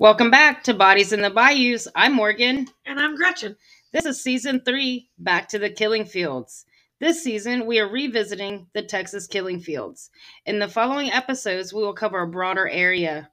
Welcome back to Bodies in the Bayous. I'm Morgan. And I'm Gretchen. This is season three, Back to the Killing Fields. This season, we are revisiting the Texas killing fields. In the following episodes, we will cover a broader area.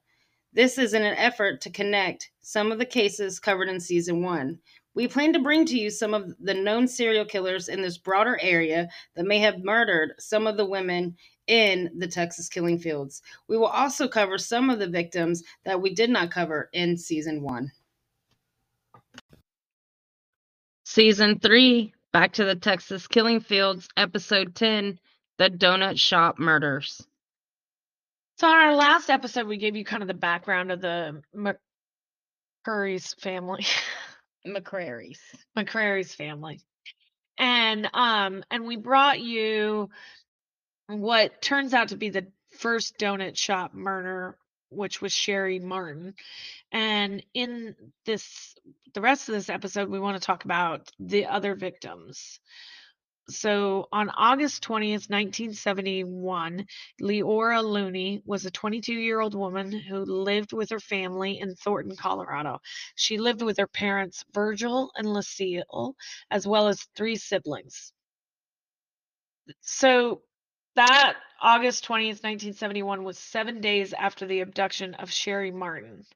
This is in an effort to connect some of the cases covered in season one. We plan to bring to you some of the known serial killers in this broader area that may have murdered some of the women in the Texas killing fields. We will also cover some of the victims that we did not cover in season one. Season three, Back to the Texas Killing Fields, episode 10 The Donut Shop Murders. So, on our last episode, we gave you kind of the background of the McCurry's family. McCrary's. McCrary's family. And um and we brought you what turns out to be the first donut shop murder, which was Sherry Martin. And in this, the rest of this episode, we want to talk about the other victims. So on August 20th, 1971, Leora Looney was a 22 year old woman who lived with her family in Thornton, Colorado. She lived with her parents, Virgil and Lucille, as well as three siblings. So that August 20th, 1971 was seven days after the abduction of Sherry Martin.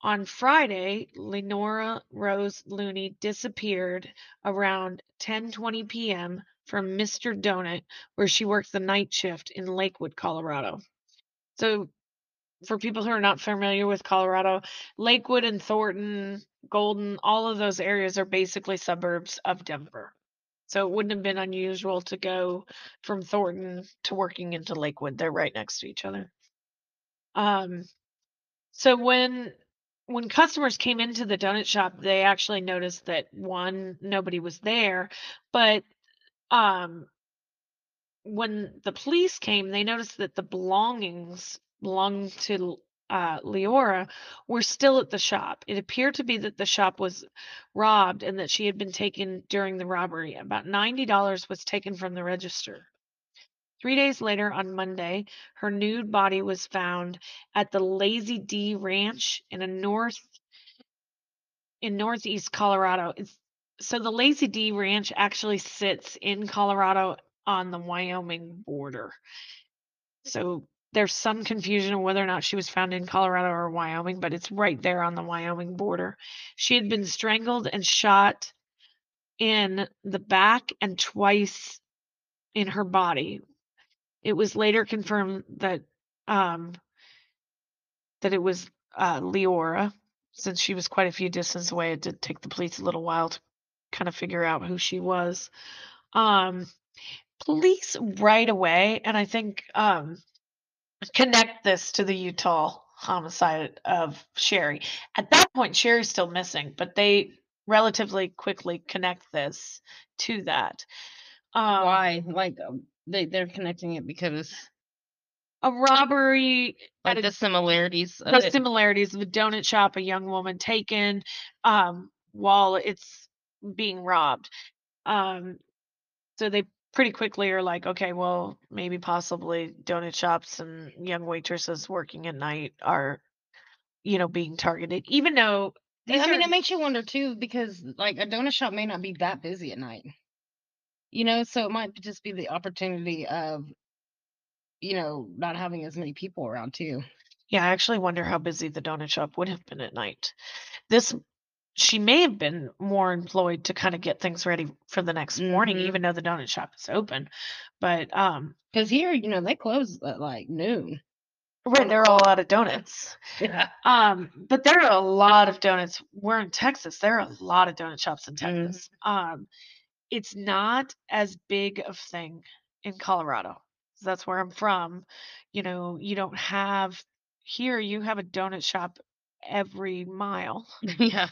On Friday, Lenora Rose Looney disappeared around 10:20 p.m. from Mr. Donut, where she worked the night shift in Lakewood, Colorado. So, for people who are not familiar with Colorado, Lakewood and Thornton, Golden, all of those areas are basically suburbs of Denver. So it wouldn't have been unusual to go from Thornton to working into Lakewood. They're right next to each other. Um, so when when customers came into the donut shop, they actually noticed that one, nobody was there, but um, when the police came, they noticed that the belongings belonged to uh, Leora were still at the shop. It appeared to be that the shop was robbed and that she had been taken during the robbery. About $90 was taken from the register. Three days later, on Monday, her nude body was found at the Lazy D Ranch in a north in northeast Colorado. It's, so the Lazy D Ranch actually sits in Colorado on the Wyoming border. So there's some confusion of whether or not she was found in Colorado or Wyoming, but it's right there on the Wyoming border. She had been strangled and shot in the back and twice in her body. It was later confirmed that um, that it was uh, Leora, since she was quite a few distance away. It did take the police a little while to kind of figure out who she was. Um, police right away, and I think um, connect this to the Utah homicide of Sherry. At that point, Sherry's still missing, but they relatively quickly connect this to that. Um, Why? Like um, they they're connecting it because a robbery, like the similarities, the it. similarities of a donut shop, a young woman taken um, while it's being robbed. Um, so they pretty quickly are like, okay, well, maybe possibly donut shops and young waitresses working at night are, you know, being targeted, even though. I are... mean, it makes you wonder too, because like a donut shop may not be that busy at night. You know, so it might just be the opportunity of, you know, not having as many people around too. Yeah, I actually wonder how busy the donut shop would have been at night. This she may have been more employed to kind of get things ready for the next morning, Mhm. even though the donut shop is open. But um, Because here, you know, they close at like noon. right, there are a lot of donuts. Yeah. Um, but there are a lot of donuts. We're in Texas. There are a lot of donut shops in Mm-hmm. Texas. Um, it's not as big of thing in Colorado. That's where I'm from. You know, you don't have here. You have a donut shop every mile. Yeah.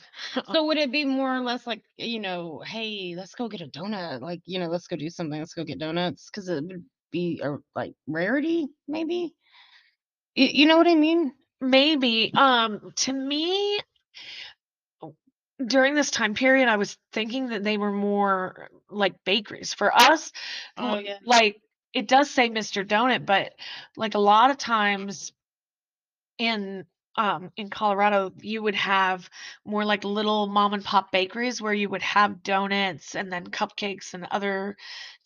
So would it be more or less like, you know, hey, let's go get a donut. Like, you know, let's go do something. Let's go get donuts. Because it would be a like rarity, maybe. You, you know what I mean? Maybe. Um, to me, uh, during this time period, I was thinking that they were more uh, like bakeries. For us, Oh uh, yeah. like it does say Mr. Donut, but like a lot of times in um, in Colorado, you would have more like little mom and pop bakeries where you would have donuts and then cupcakes and other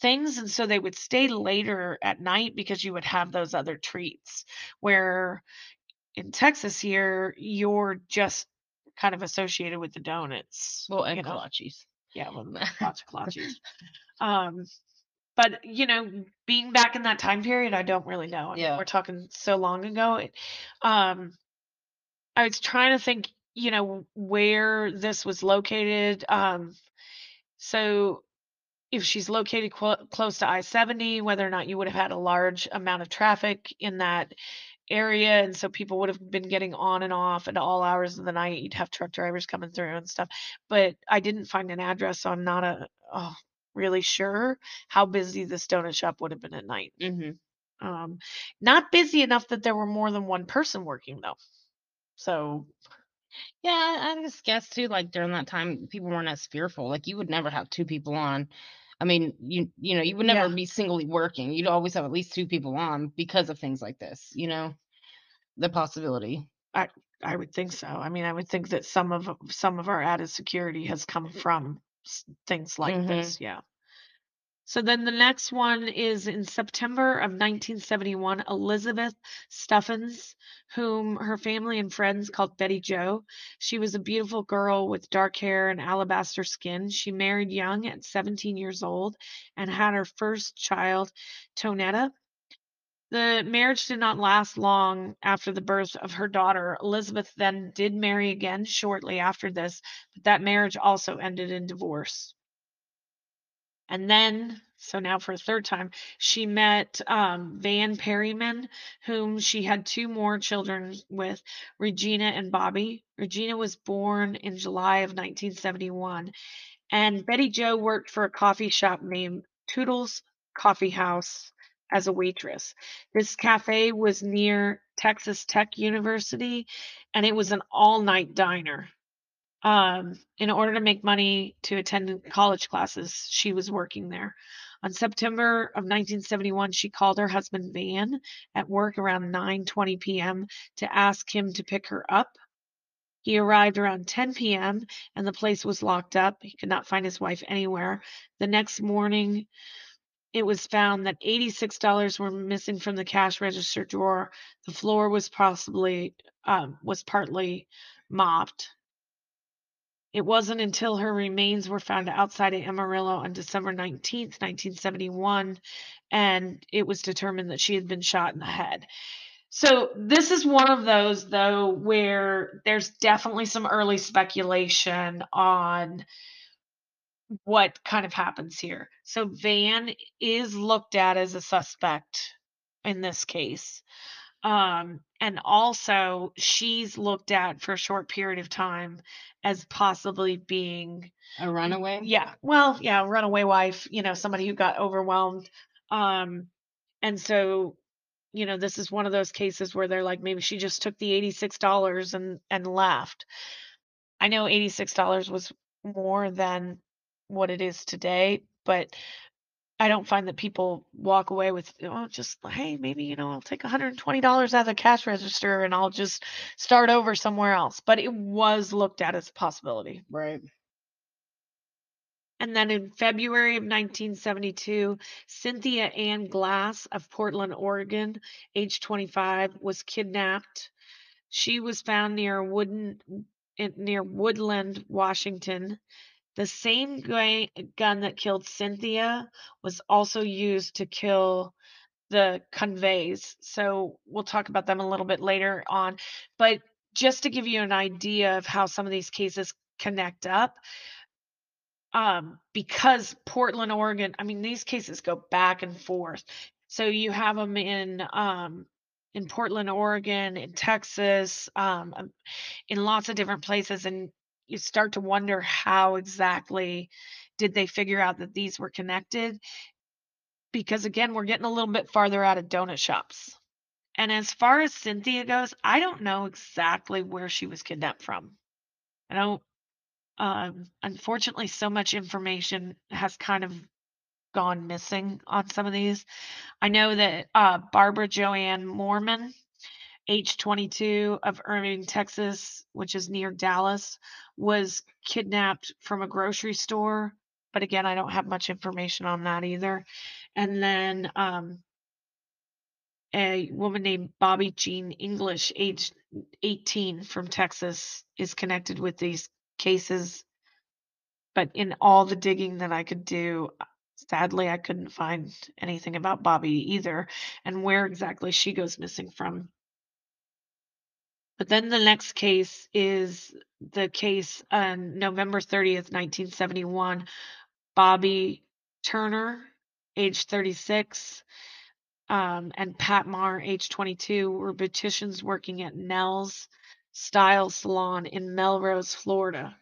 things. And so they would stay later at night because you would have those other treats. Where in Texas here, you're just kind of associated with the donuts. Well, and you know? kolaches. Yeah, well, lots of kolaches. Um, but you know, being back in that time period, I don't really know. I mean, Yeah. we're talking so long ago. It, um, I was trying to think, you know, where this was located. Um, so if she's located clo- close to I-70, whether or not you would have had a large amount of traffic in that area, and so people would have been getting on and off at all hours of the night. You'd have truck drivers coming through and stuff. But I didn't find an address, so I'm not a oh, really sure how busy this donut shop would have been at night. Mm-hmm. Um, not busy enough that there were more than one person working though. So Yeah, I just guess too, like during that time, people weren't as fearful. Like you would never have two people on. I mean, you you know, you would never Yeah. be singly working. You'd always have at least two people on because of things like this, you know, the possibility. I I would think so. I mean, I would think that some of some of our added security has come from things like Mhm. this. Yeah. So then the next one is in September of 1971, Elizabeth Stuffins, whom her family and friends called Betty Joe. She was a beautiful girl with dark hair and alabaster skin. She married young at 17 years old and had her first child, Tonetta. The marriage did not last long after the birth of her daughter. Elizabeth then did marry again shortly after this, but that marriage also ended in divorce. And then, so now for a third time, she met um, Van Perryman, whom she had two more children with, Regina and Bobby. Regina was born in July of 1971, and Betty Joe worked for a coffee shop named Toodles Coffee House as a waitress. This cafe was near Texas Tech University, and it was an all-night diner um, in order to make money to attend college classes, she was working there. On September of 1971, she called her husband Van at work around 9:20 p.m. to ask him to pick her up. He arrived around 10 p.m. and the place was locked up. He could not find his wife anywhere. The next morning, it was found that $86 were missing from the cash register drawer. The floor was possibly um, was partly mopped. It wasn't until her remains were found outside of Amarillo on December 19th, 1971, and it was determined that she had been shot in the head. So, this is one of those, though, where there's definitely some early speculation on what kind of happens here. So, Van is looked at as a suspect in this case. Um, and also, she's looked at for a short period of time as possibly being A runaway. yeah, well, yeah, runaway wife, you know, somebody who got overwhelmed. Um, and so, you know, this is one of those cases where they're like, maybe she just took the $86 and and left. I know $86 was more than what it is today, but I don't find that people walk away with, oh, just hey, maybe, you know, I'll take $120 out of the cash register and I'll just start over somewhere else. But it was looked at as a possibility. Right. And then in February of 1972, Cynthia Ann Glass of Portland, Oregon, age 25, was kidnapped. She was found near Wooden near Woodland, Washington. The same gun that killed Cynthia was also used to kill the conveys. So we'll talk about them a little bit later on. But just to give you an idea of how some of these cases connect up, um, because Portland, Oregon, I mean, these cases go back and forth. So you have them in um, in Portland, Oregon, in Texas, um, um, in lots of different places, and you start to wonder how exactly did they figure out that these were connected? Because again, we're getting a little bit farther out of donut shops. And as far as Cynthia goes, I don't know exactly where she was kidnapped from. I don't um, unfortunately, so much information has kind of gone missing on some of these. I know that uh, Barbara Joanne Mormon age 22 of Irving, Texas, which is near Dallas, was kidnapped from a grocery store. But again, I don't have much information on that either. And then um, a woman named Bobby Jean English, age 18 from Texas, is connected with these cases. But in all the digging that I could do, sadly, I couldn't find anything about Bobby either and where exactly she goes missing from. But then the next case is the case on November 30th, 1971. Bobby Turner, age 36, um, and Pat Marr, age 22, were beauticians working at Nell's Style Salon in Melrose, Florida.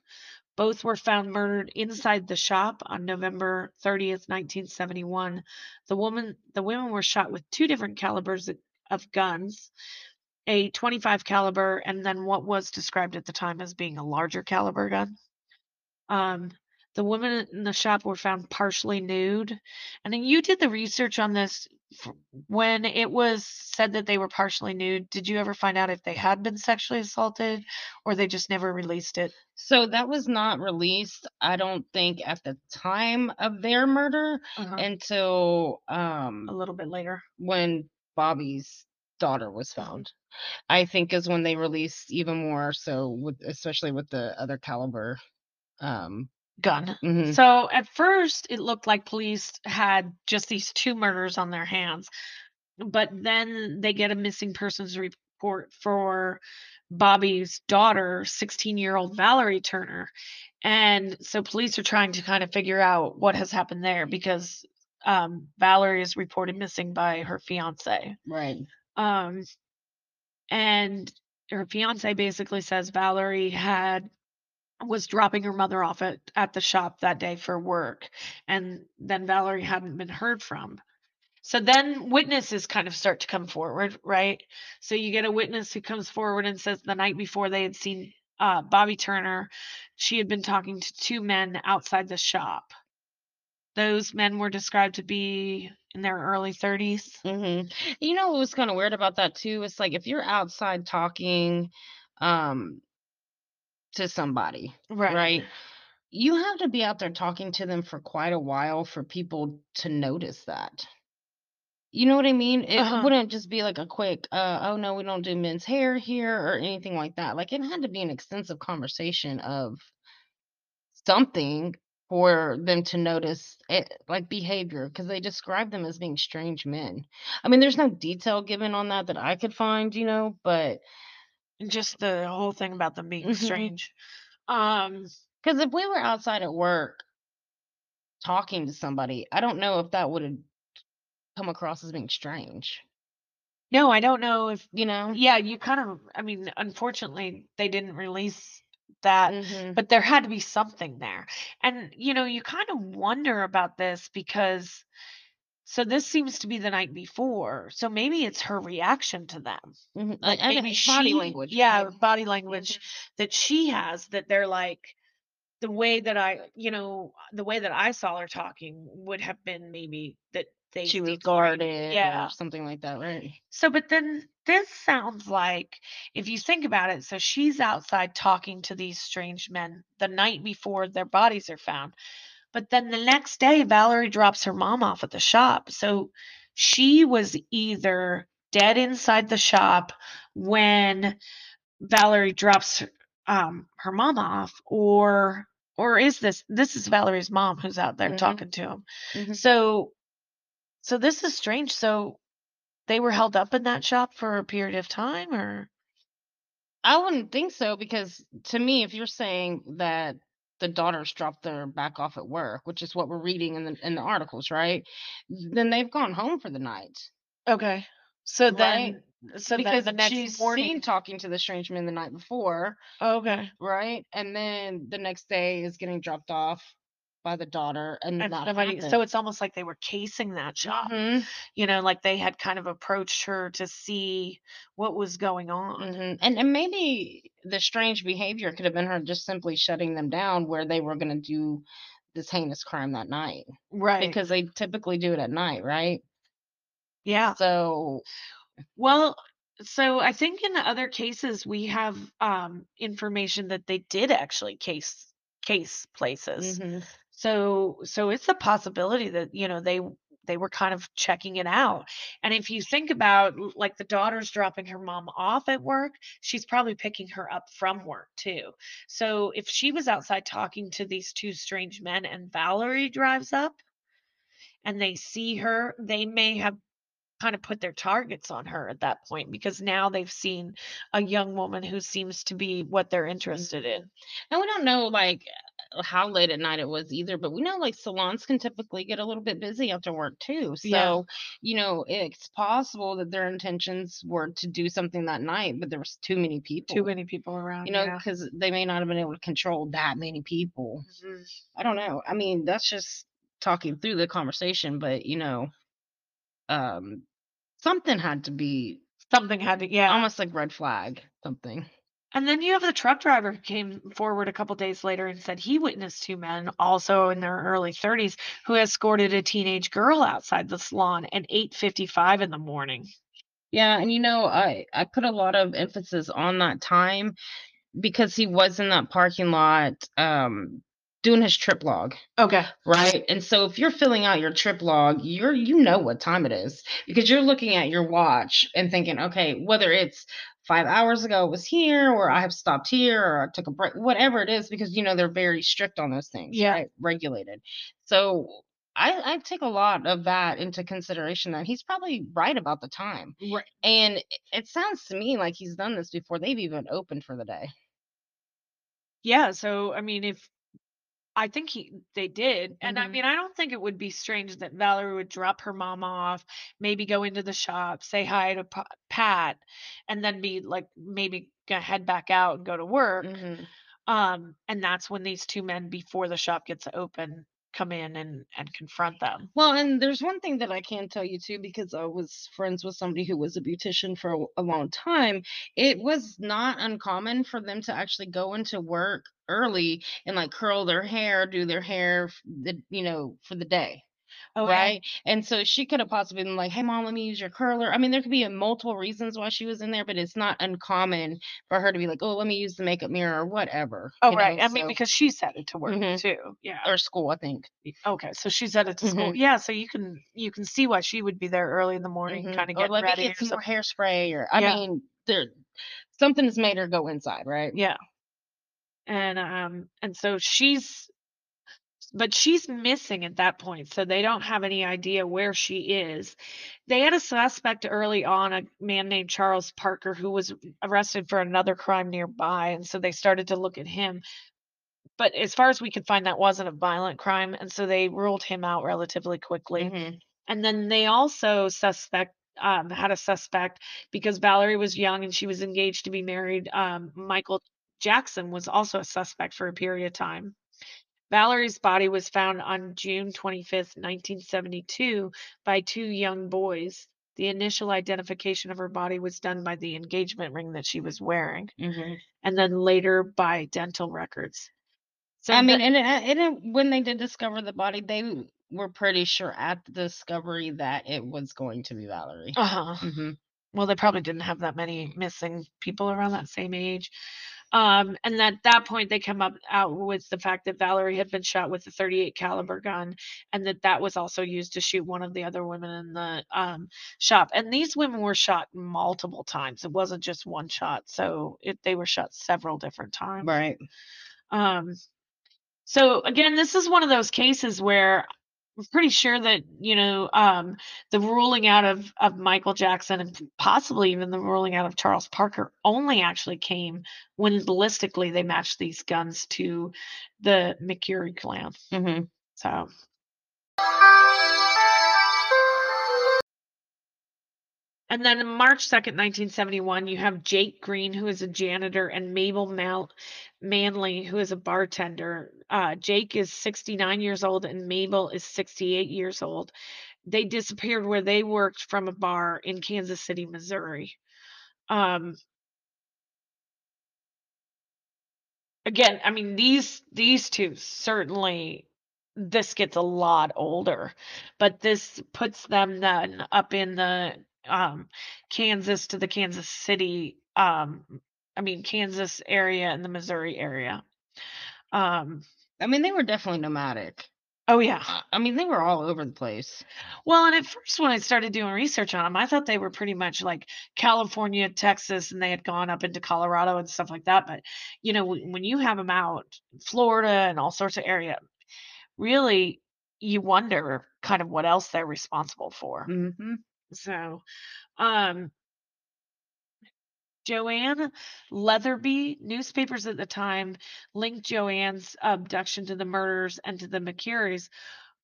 Both were found murdered inside the shop on November 30th, 1971. The woman, the women were shot with two different calibers of- of guns, a 25 caliber and then what was described at the time as being a larger caliber gun. Um, the women in the shop were found partially nude. And then you did the research on this when it was said that they were partially nude. Did you ever find out if they had been sexually assaulted or they just never released it? So that was not released, I don't think, at the time of their murder Uh-huh. until a um little bit later. when Bobby's daughter was found. I think is when they released even more so with especially with the other caliber. Um Gun. mhm. So at first, it looked like police had just these two murders on their hands, but then they get a missing persons report for Bobby's daughter, 16 year old Valerie Turner. And so police are trying to kind of figure out what has happened there because um, Valerie is reported missing by her fiance. right. Um, and her fiance basically says Valerie had was dropping her mother off at, at the shop that day for work and then Valerie hadn't been heard from. So then witnesses kind of start to come forward, right? So you get a witness who comes forward and says the night before they had seen uh, Bobby Turner, she had been talking to two men outside the shop. Those men were described to be in their early 30s. hmm You know what was kind of weird about that too? It's like if you're outside talking um to somebody, right. You have to be out there talking to them for quite a while for people to notice that. You know what I mean? It Uh-huh. wouldn't just be like a quick, uh, oh no, we don't do men's hair here or anything like that. Like it had to be an extensive conversation of something for them to notice it, like behavior, because they describe them as being strange men. I mean, there's no detail given on that that I could find, you know, but just the whole thing about them being Mhm. strange. Um, because if we were outside at work talking to somebody, I don't know if that would have come across as being strange, no, I don't know if you know? yeah, you kind of I mean, unfortunately they didn't release that, Mhm. but there had to be something there. And you know, you kind of wonder about this because so this seems to be the night before. So maybe it's her reaction to them. Mhm. Like and maybe it's body language. Yeah, right? body language that she has that they're like the way that I, you know, the way that I saw her talking would have been maybe that they She was guarded Yeah. or something like that, right? So, but then this sounds like, if you think about it, so she's outside talking to these strange men the night before their bodies are found. But then the next day, Valerie drops her mom off at the shop. So she was either dead inside the shop when Valerie drops um, her mom off, or or is this this is Valerie's mom who's out there Mhm. talking to him? Mhm. So, so this is strange. So they were held up in that shop for a period of time, or I wouldn't think so because to me, if you're saying that the daughters dropped their back off at work, which is what we're reading in the in the articles, right? Then they've gone home for the night. okay. So Right. then, so because the next she's morning, seen talking to the strange man the night before, okay, right? And then the next day is getting dropped off by the daughter, and, and that somebody, so it's almost like they were casing that shop. Mhm, You know, like they had kind of approached her to see what was going on. mhm. And and maybe the strange behavior could have been her just simply shutting them down where they were going to do this heinous crime that night Right. because they typically do it at night, right? yeah. So Well, So I think in the other cases we have um, information that they did actually case case places. Mhm. So so it's a possibility that you know they they were kind of checking it out. And if you think about like the daughter's dropping her mom off at work, she's probably picking her up from work too. So if she was outside talking to these two strange men and Valerie drives up and they see her, they may have kind of put their targets on her at that point because now they've seen a young woman who seems to be what they're interested in. And we don't know like uh, how late at night it was either, but we know like salons can typically get a little bit busy after work too. Yeah. So, you know, it's possible that their intentions were to do something that night, but there was too many people. Too many people around. You know, yeah. because they may not have been able to control that many people. Mhm. I don't know. I mean, that's just talking through the conversation, but you know, um, something had to be Something had to, yeah. almost like red flag, something. And then you have the truck driver who came forward a couple days later and said he witnessed two men, also in their early 30s, who escorted a teenage girl outside the salon at 8:55 in the morning. Yeah, and you know, I I put a lot of emphasis on that time because he was in that parking lot um doing his trip log, Okay. right? And so if you're filling out your trip log, you're you know what time it is because you're looking at your watch and thinking, okay, whether it's five hours ago it was here or I have stopped here or I took a break, whatever it is, because you know they're very strict on those things, Yeah. right? Regulated. So I, I take a lot of that into consideration that he's probably right about the time. Right. And it sounds to me like he's done this before they've even opened for the day. Yeah, so I mean if I think he they did. And I Mhm. mean, I don't think it would be strange that Valerie would drop her mom off, maybe go into the shop, say hi to Pa- Pat, and then be like maybe gonna head back out and go to work. Mhm. Um, and that's when these two men before the shop gets open come in and and confront them. Well, and there's one thing that I can tell you too, because I was friends with somebody who was a beautician for a, a long time. It was not uncommon for them to actually go into work early and like curl their hair, do their hair, the you know, for the day. Yeah. right? And so she could have possibly been like, "Hey, mom, let me use your curler." I mean, there could be a multiple reasons why she was in there, but it's not uncommon for her to be like, "Oh, let me use the makeup mirror or whatever." Oh, you right. know, I mean, because she she's it to work Mhm. too. Yeah. or school, I think. Okay, so she she's it to school. Mhm. Yeah, so you can you can see why she would be there early in the morning, Mhm. kind of or getting let ready. me or get some more hairspray, or I Yeah. mean, there something has made her go inside, right? Yeah. And um and so she's but she's missing at that point, so they don't have any idea where she is. They had a suspect early on, a man named Charles Parker, who was arrested for another crime nearby, and so they started to look at him. But as far as we could find, that wasn't a violent crime, and so they ruled him out relatively quickly. Mhm. And then they also suspect um, had a suspect because Valerie was young and she was engaged to be married. Um, Michael Jackson was also a suspect for a period of time. Valerie's body was found on June 25th, 1972, by two young boys. The initial identification of her body was done by the engagement ring that she was wearing, Mhm. and then later by dental records. So I mean, and, and it, when they did discover the body, they were pretty sure at the discovery that it was going to be Valerie. uh-huh. hmm well, they probably didn't have that many missing people around that same age. Um, and at that point, they come up out with the fact that Valerie had been shot with a 38 caliber gun, and that that was also used to shoot one of the other women in the um, shop. And these women were shot multiple times; it wasn't just one shot. So it, they were shot several different times. Right. Um, so again, this is one of those cases where pretty sure that you know um, the ruling out of of Michael Jackson and possibly even the ruling out of Charles Parker only actually came when ballistically they matched these guns to the McCurry clan. hmm So. And then March 2nd, 1971, you have Jake Green, who is a janitor, and Mabel Mal- Manley, who is a bartender. Uh, Jake is 69 years old and Mabel is 68 years old. They disappeared where they worked from a bar in Kansas City, Missouri. Um, again, I mean these these two certainly this gets a lot older, but this puts them then up in the um, Kansas to the Kansas City, um, I mean Kansas area and the Missouri area. Um, I mean, they were definitely nomadic. oh yeah. I- mean, they were all over the place. Well, and at first when I started doing research on them, I thought they were pretty much like California, Texas, and they had gone up into Colorado and stuff like that. But you know, when when you have them out, Florida and all sorts of area, really, you wonder kind of what else they're responsible for. Mm-hmm. So, um, Joanne Leatherby, newspapers at the time linked Joanne's abduction to the murders and to the McCurries,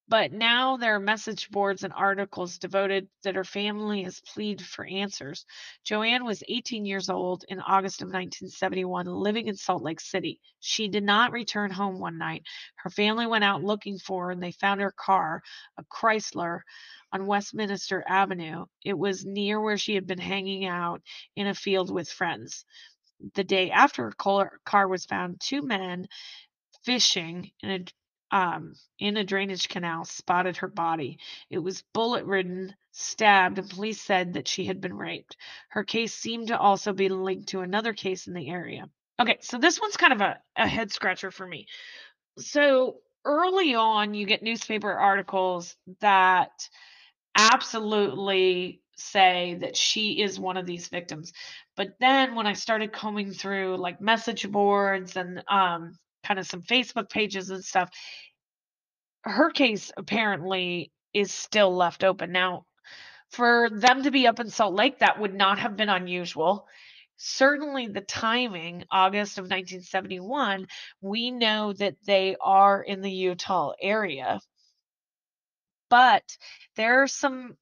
but now there are message boards and articles devoted that her family has pleaded for answers. Joanne was 18 years old in August of 1971, living in Salt Lake City. She did not return home one night. Her family went out looking for her and they found her car, a Chrysler, on Westminster Avenue. It was near where she had been hanging out in a field with friends. The day after her car car was found, two men fishing in a um, in a drainage canal spotted her body. It was bullet ridden, stabbed, and police said that she had been raped. Her case seemed to also be linked to another case in the area. Okay, so this one's kind of a, a head scratcher for me. So early on, you get newspaper articles that absolutely say that she is one of these victims. But then when I started combing through like message boards and um, kind of some Facebook pages and stuff, her case apparently is still left open. Now, for them to be up in Salt Lake, that would not have been unusual. Certainly, the timing, August of 1971, we know that they are in the Utah area. But there are some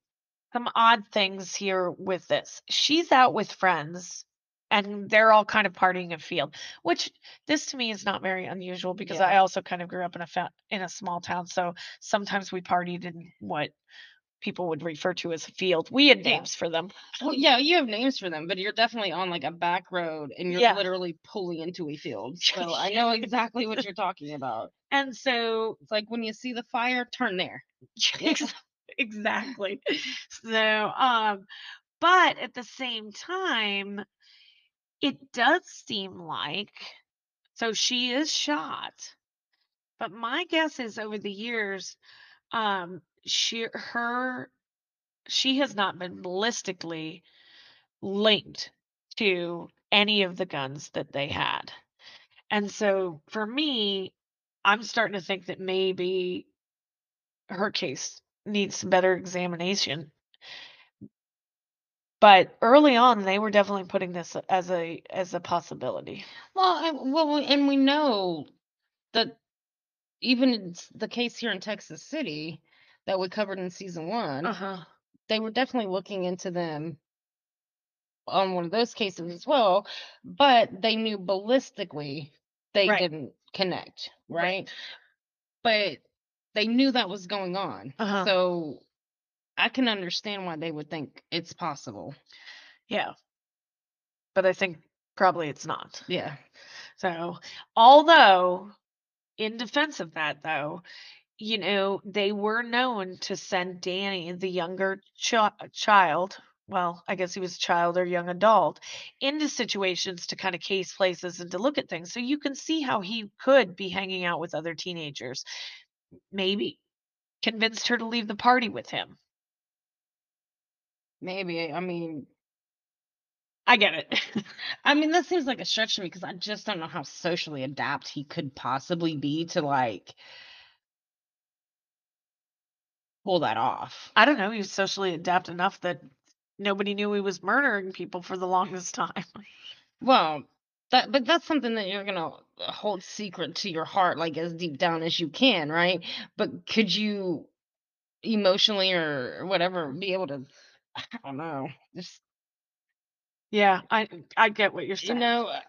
some odd things here with this. She's out with friends and they're all kind of partying a field, which this to me is not very unusual because Yeah. I also kind of grew up in a fa- in a small town, so sometimes we partied in what people would refer to as a field. We had Yeah. names for them. Well, yeah, you have names for them, but you're definitely on like a back road and you're Yeah. literally pulling into a field. So I know exactly what you're talking about. And so It's like when you see the fire, turn there. Ex- exactly. So, um, but at the same time, it does seem like so she is shot. But my guess is over the years, um, she her she has not been ballistically linked to any of the guns that they had. And so for me, I'm starting to think that maybe her case needs better examination. But early on, they were definitely putting this as a as a possibility. Well, I, well, and we know that even the case here in Texas City that we covered in season one, Uh-huh. they were definitely looking into them on one of those cases as well, but they knew ballistically they Right. didn't connect, Right. right? But they knew that was going on. Uh-huh. So I can understand why they would think it's possible. Yeah. But I think probably it's not. Yeah. So, although in defense of that though, you know, they were known to send Danny, the younger chi- child, well, I guess he was a child or young adult, into situations to kind of case places and to look at things. So you can see how he could be hanging out with other teenagers. Maybe convinced her to leave the party with him. Maybe. I mean, I get it. I mean, that seems like a stretch to me because I just don't know how socially adept he could possibly be to like pull that off. I don't know. He was socially adept enough that nobody knew he was murdering people for the longest time. Well, that but that's something that you're gonna hold secret to your heart, like as deep down as you can, right? But could you emotionally or whatever be able to? I don't know. Just Yeah, I I get what you're you saying. know, uh,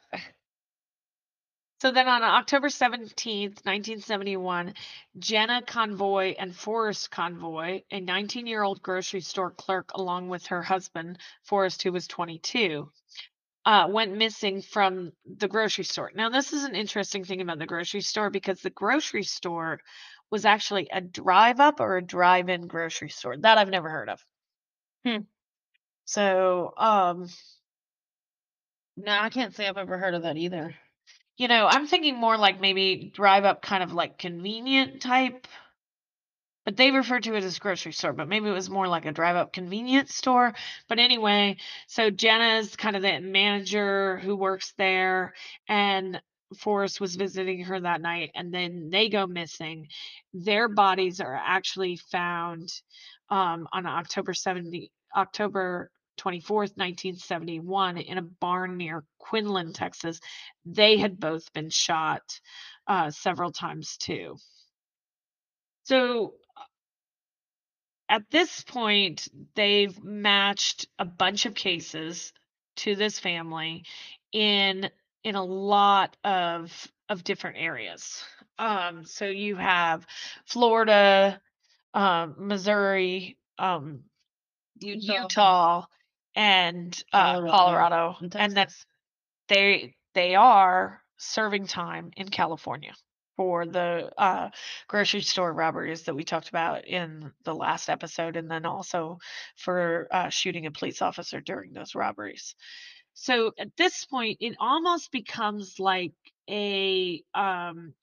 So then on October 17th, 1971, Jenna Convoy and Forrest Convoy, a 19 year old grocery store clerk, along with her husband, Forrest, who was 22, uh, went missing from the grocery store. Now, this is an interesting thing about the grocery store because the grocery store was actually a drive up or a drive in grocery store. That I've never heard of. Hmm. So, um, No, I can't say I've ever heard of that either. you know, I'm thinking more like maybe drive up kind of like convenient type. But they referred to it as grocery store, but maybe it was more like a drive up convenience store. But anyway, so Jenna's kind of the manager who works there, and Forrest was visiting her that night, and then they go missing. Their bodies are actually found um, on October 70, October 24th, 1971, in a barn near Quinlan, Texas. They had both been shot uh, several times too. So at this point, they've matched a bunch of cases to this family in in a lot of of different areas. Um, so you have Florida, um, Missouri, um, Utah, Utah, and uh, Colorado, Colorado, and and that Texas. they they are serving time in California for the uh, grocery store robberies that we talked about in the last episode, and then also for uh, shooting a police officer during those robberies. So at this point, it almost becomes like a um,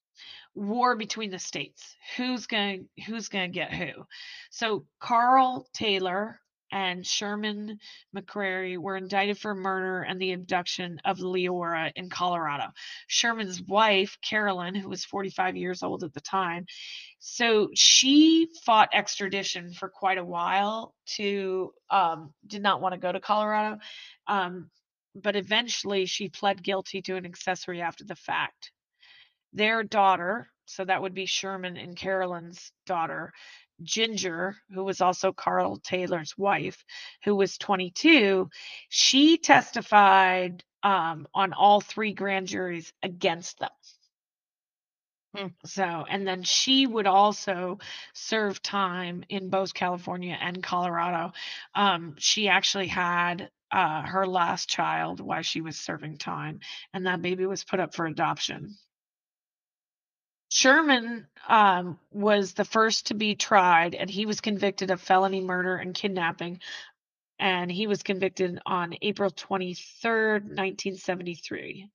war between the states. Who's going who's going to get who? So Carl Taylor and Sherman McCrary were indicted for murder and the abduction of Leora in Colorado. Sherman's wife, Carolyn, who was 45 years old at the time, so she fought extradition for quite a while to um, did not want to go to Colorado. Um, but eventually she pled guilty to an accessory after the fact. Their daughter, so that would be Sherman and Carolyn's daughter, Ginger, who was also Carl Taylor's wife, who was 22, she testified um, on all three grand juries against them. Hmm. So, and then she would also serve time in both California and Colorado. Um, she actually had uh, her last child while she was serving time, and that baby was put up for adoption. Sherman um, was the first to be tried, and he was convicted of felony murder and kidnapping. And he was convicted on April 23rd, 1973.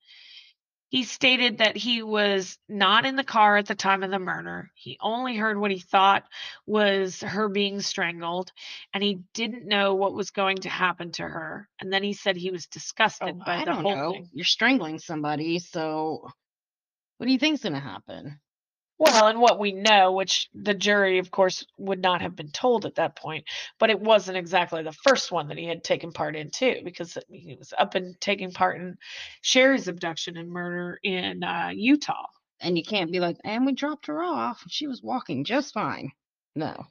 He stated that he was not in the car at the time of the murder. He only heard what he thought was her being strangled, and he didn't know what was going to happen to her. And then he said he was disgusted Oh, by I the don't whole know. thing. You're strangling somebody, so what do you think's gonna happen? Well, and what we know, which the jury, of course, would not have been told at that point, but it wasn't exactly the first one that he had taken part in, too, because he was up and taking part in Sherry's abduction and murder in uh, Utah. And you can't be like, and we dropped her off. She was walking just fine. No.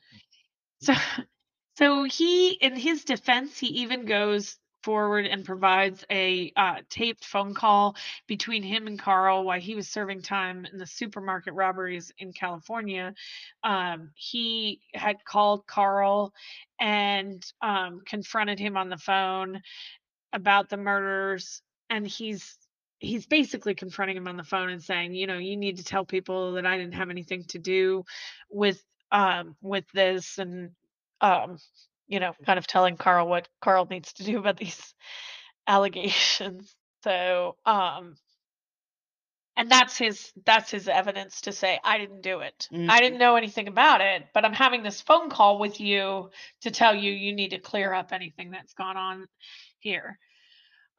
So, so he, in his defense, he even goes forward and provides a uh, taped phone call between him and Carl while he was serving time in the supermarket robberies in California. Um, he had called Carl and um, confronted him on the phone about the murders, and he's he's basically confronting him on the phone and saying, you know, you need to tell people that I didn't have anything to do with um with this and um you know, kind of telling Carl what Carl needs to do about these allegations. So, um and that's his that's his evidence to say I didn't do it. I didn't know anything about it, but I'm having this phone call with you to tell you you need to clear up anything that's gone on here.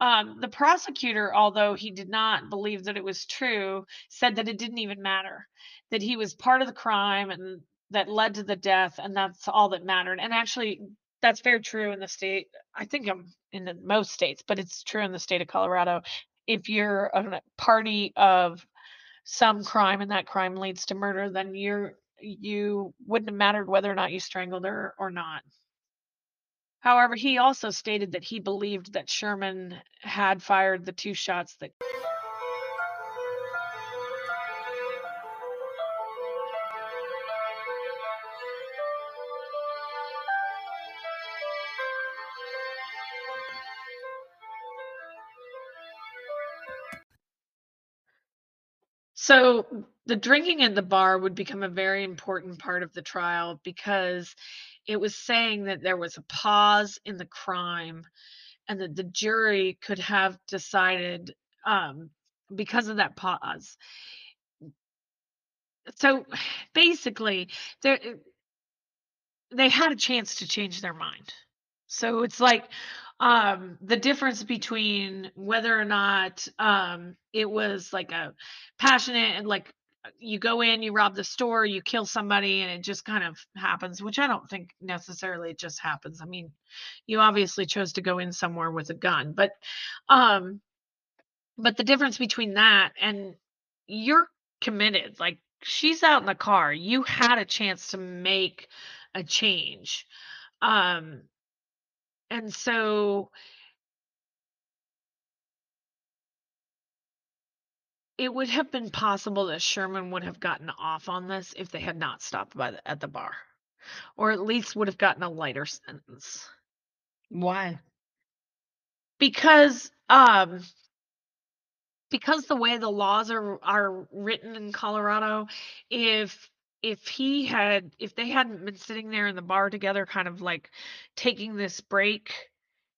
Um, the prosecutor, although he did not believe that it was true, said that it didn't even matter, that he was part of the crime and that led to the death, and that's all that mattered. And actually, that's very true in the state. I think I'm in the, most states, but it's true in the state of Colorado. If you're a party of some crime and that crime leads to murder, then you're you wouldn't have mattered whether or not you strangled her or not. However, he also stated that he believed that Sherman had fired the two shots that So the drinking at the bar would become a very important part of the trial because it was saying that there was a pause in the crime and that the jury could have decided um, because of that pause. So basically, they had a chance to change their mind. So it's like um the difference between whether or not um it was like a passionate and like you go in, you rob the store, you kill somebody, and it just kind of happens, which I don't think necessarily it just happens. I mean, you obviously chose to go in somewhere with a gun, but um but the difference between that and you're committed, like she's out in the car, you had a chance to make a change. Um and so it would have been possible that Sherman would have gotten off on this if they had not stopped by the, at the bar, or at least would have gotten a lighter sentence. Why? Because um because the way the laws are are written in Colorado, if if he had if they hadn't been sitting there in the bar together kind of like taking this break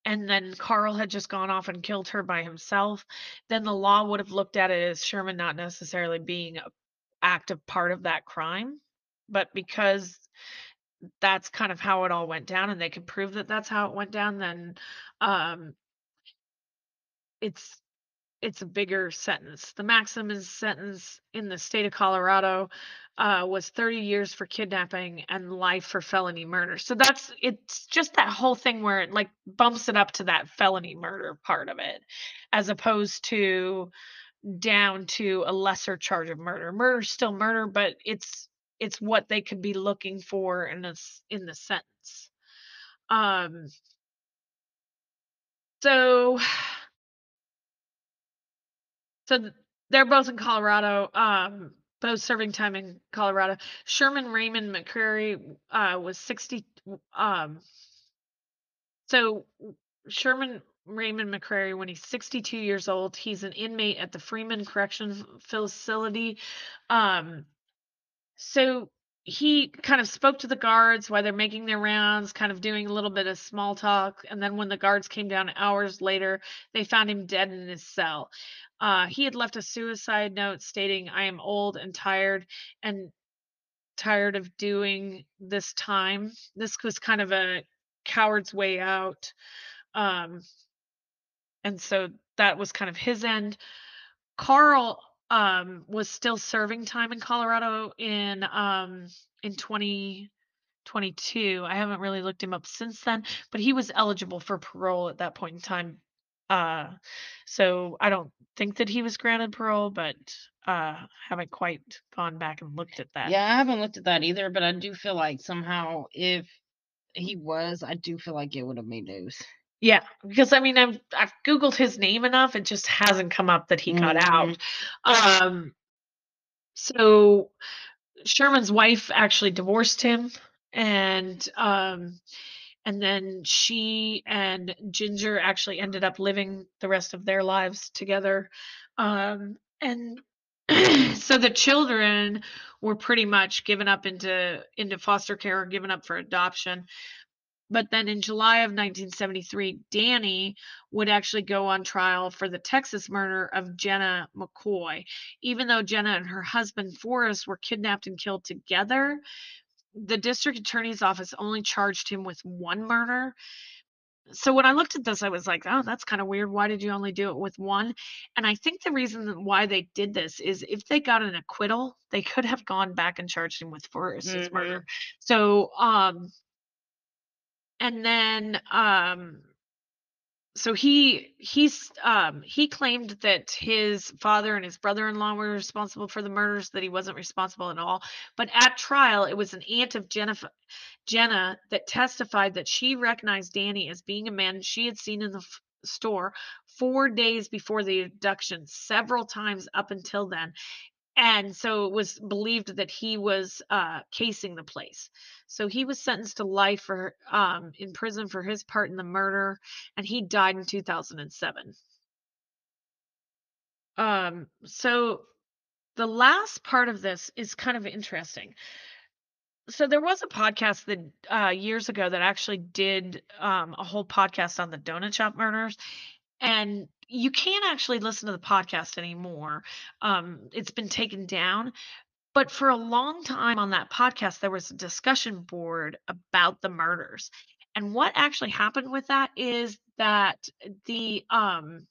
and then Carl had just gone off and killed her by himself, then the law would have looked at it as Sherman not necessarily being a active part of that crime. But because that's kind of how it all went down and they could prove that that's how it went down, then um it's it's a bigger sentence. The maximum sentence in the state of Colorado uh, was 30 years for kidnapping and life for felony murder. So that's it's just that whole thing where it like bumps it up to that felony murder part of it, as opposed to down to a lesser charge of murder. Murder's still murder, but it's it's what they could be looking for in this in the sentence. Um. So so th- they're both in Colorado, um, both serving time in Colorado. Sherman Raymond McCrary uh, was 60. Um, so Sherman Raymond McCrary, when he's 62 years old, he's an inmate at the Fremont Correction Facility. Um, so he kind of spoke to the guards while they're making their rounds, kind of doing a little bit of small talk. And then when the guards came down hours later, they found him dead in his cell. Uh, he had left a suicide note stating, I am old and tired and tired of doing this time. This was kind of a coward's way out. Um, and so that was kind of his end. Carl um, was still serving time in Colorado in um, in 2022. I haven't really looked him up since then, but he was eligible for parole at that point in time. Uh, so I don't think that he was granted parole, but uh, haven't quite gone back and looked at that. Yeah, I haven't looked at that either, but I do feel like somehow if he was, I do feel like it would have made news. Yeah, because I mean, I've I've googled his name enough; it just hasn't come up that he got out. Mhm. Um, so Sherman's wife actually divorced him, and um, and then she and Ginger actually ended up living the rest of their lives together. Um, and so the children were pretty much given up into into foster care or given up for adoption. But then in July of 1973, Danny would actually go on trial for the Texas murder of Jenna McCoy. Even though Jenna and her husband Forrest were kidnapped and killed together, the district attorney's office only charged him with one murder. So when I looked at this, I was like, oh, that's kind of weird. Why did you only do it with one? And I think the reason why they did this is if they got an acquittal, they could have gone back and charged him with Forrest's Mhm. murder. So, um, and then, um, so he he's um he claimed that his father and his brother-in-law were responsible for the murders that he wasn't responsible at all. But at trial it was an aunt of jennifer jenna that testified that she recognized danny as being a man she had seen in the f- store four days before the abduction several times up until then and so it was believed that he was uh, casing the place. So he was sentenced to life for um, in prison for his part in the murder, and he died in 2007. Um, so the last part of this is kind of interesting. so there was a podcast that uh, years ago that actually did um, a whole podcast on the donut shop murders, and you can't actually listen to the podcast anymore. Um, it's been taken down. But for a long time on that podcast, there was a discussion board about the murders. And what actually happened with that is that the um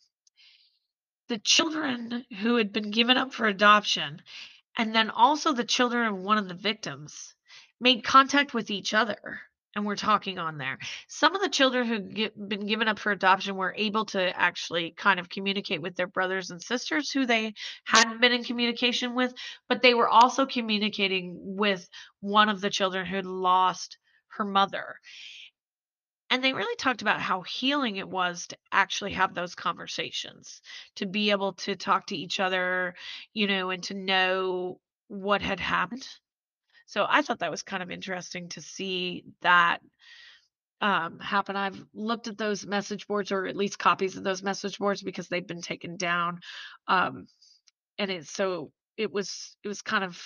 the children who had been given up for adoption and then also the children of one of the victims made contact with each other and we're talking on there. Some of the children who get been given up for adoption were able to actually kind of communicate with their brothers and sisters who they hadn't been in communication with, but they were also communicating with one of the children who had lost her mother. And they really talked about how healing it was to actually have those conversations, to be able to talk to each other, you know, and to know what had happened so I thought that was kind of interesting to see that um, happen. I've looked at those message boards, or at least copies of those message boards, because they've been taken down. Um, and it's so it was it was kind of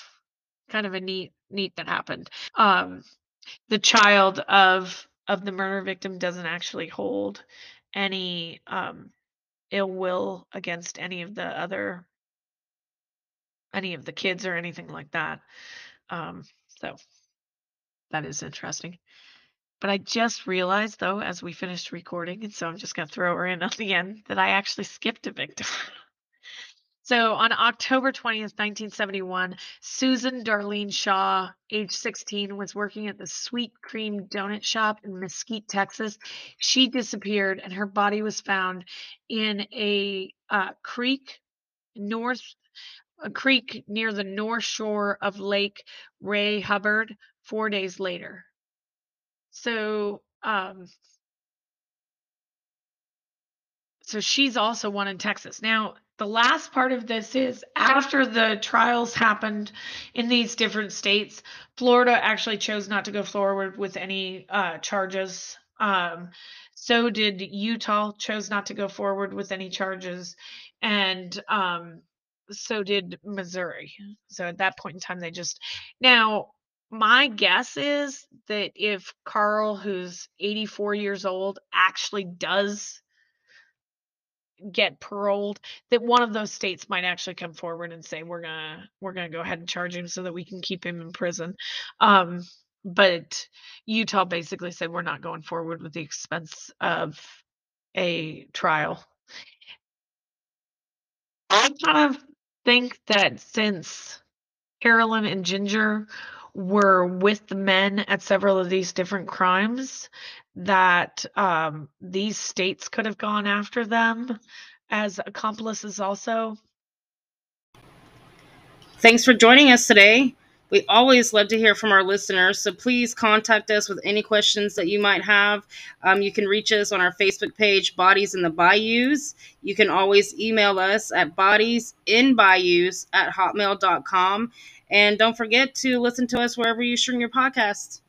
kind of a neat neat that happened. Um, the child of of the murder victim doesn't actually hold any um, ill will against any of the other any of the kids or anything like that. Um, so that is interesting. But I just realized, though, as we finished recording, and so I'm just going to throw her in at the end, that I actually skipped a victim. so on October 20th, 1971, Susan Darlene Shaw, age 16, was working at the Sweet Cream Donut Shop in Mesquite, Texas. She disappeared, and her body was found in a uh, creek north a creek near the north shore of Lake Ray Hubbard four days later. So, um, so she's also one in Texas. Now, the last part of this is after the trials happened in these different states, Florida actually chose not to go forward with any uh, charges. Um, so did Utah, chose not to go forward with any charges. And um, so did Missouri. So at that point in time, they just now. My guess is that if Carl, who's 84 years old, actually does get paroled, that one of those states might actually come forward and say we're gonna we're gonna go ahead and charge him so that we can keep him in prison. Um, but Utah basically said we're not going forward with the expense of a trial. I kind of think that since Carolyn and Ginger were with the men at several of these different crimes, that um, these states could have gone after them as accomplices also. Thanks for joining us today. We always love to hear from our listeners, so please contact us with any questions that you might have. Um, you can reach us on our Facebook page, Bodies in the Bayous. You can always email us at bodiesinbayous at hotmail.com. And don't forget to listen to us wherever you stream your podcast.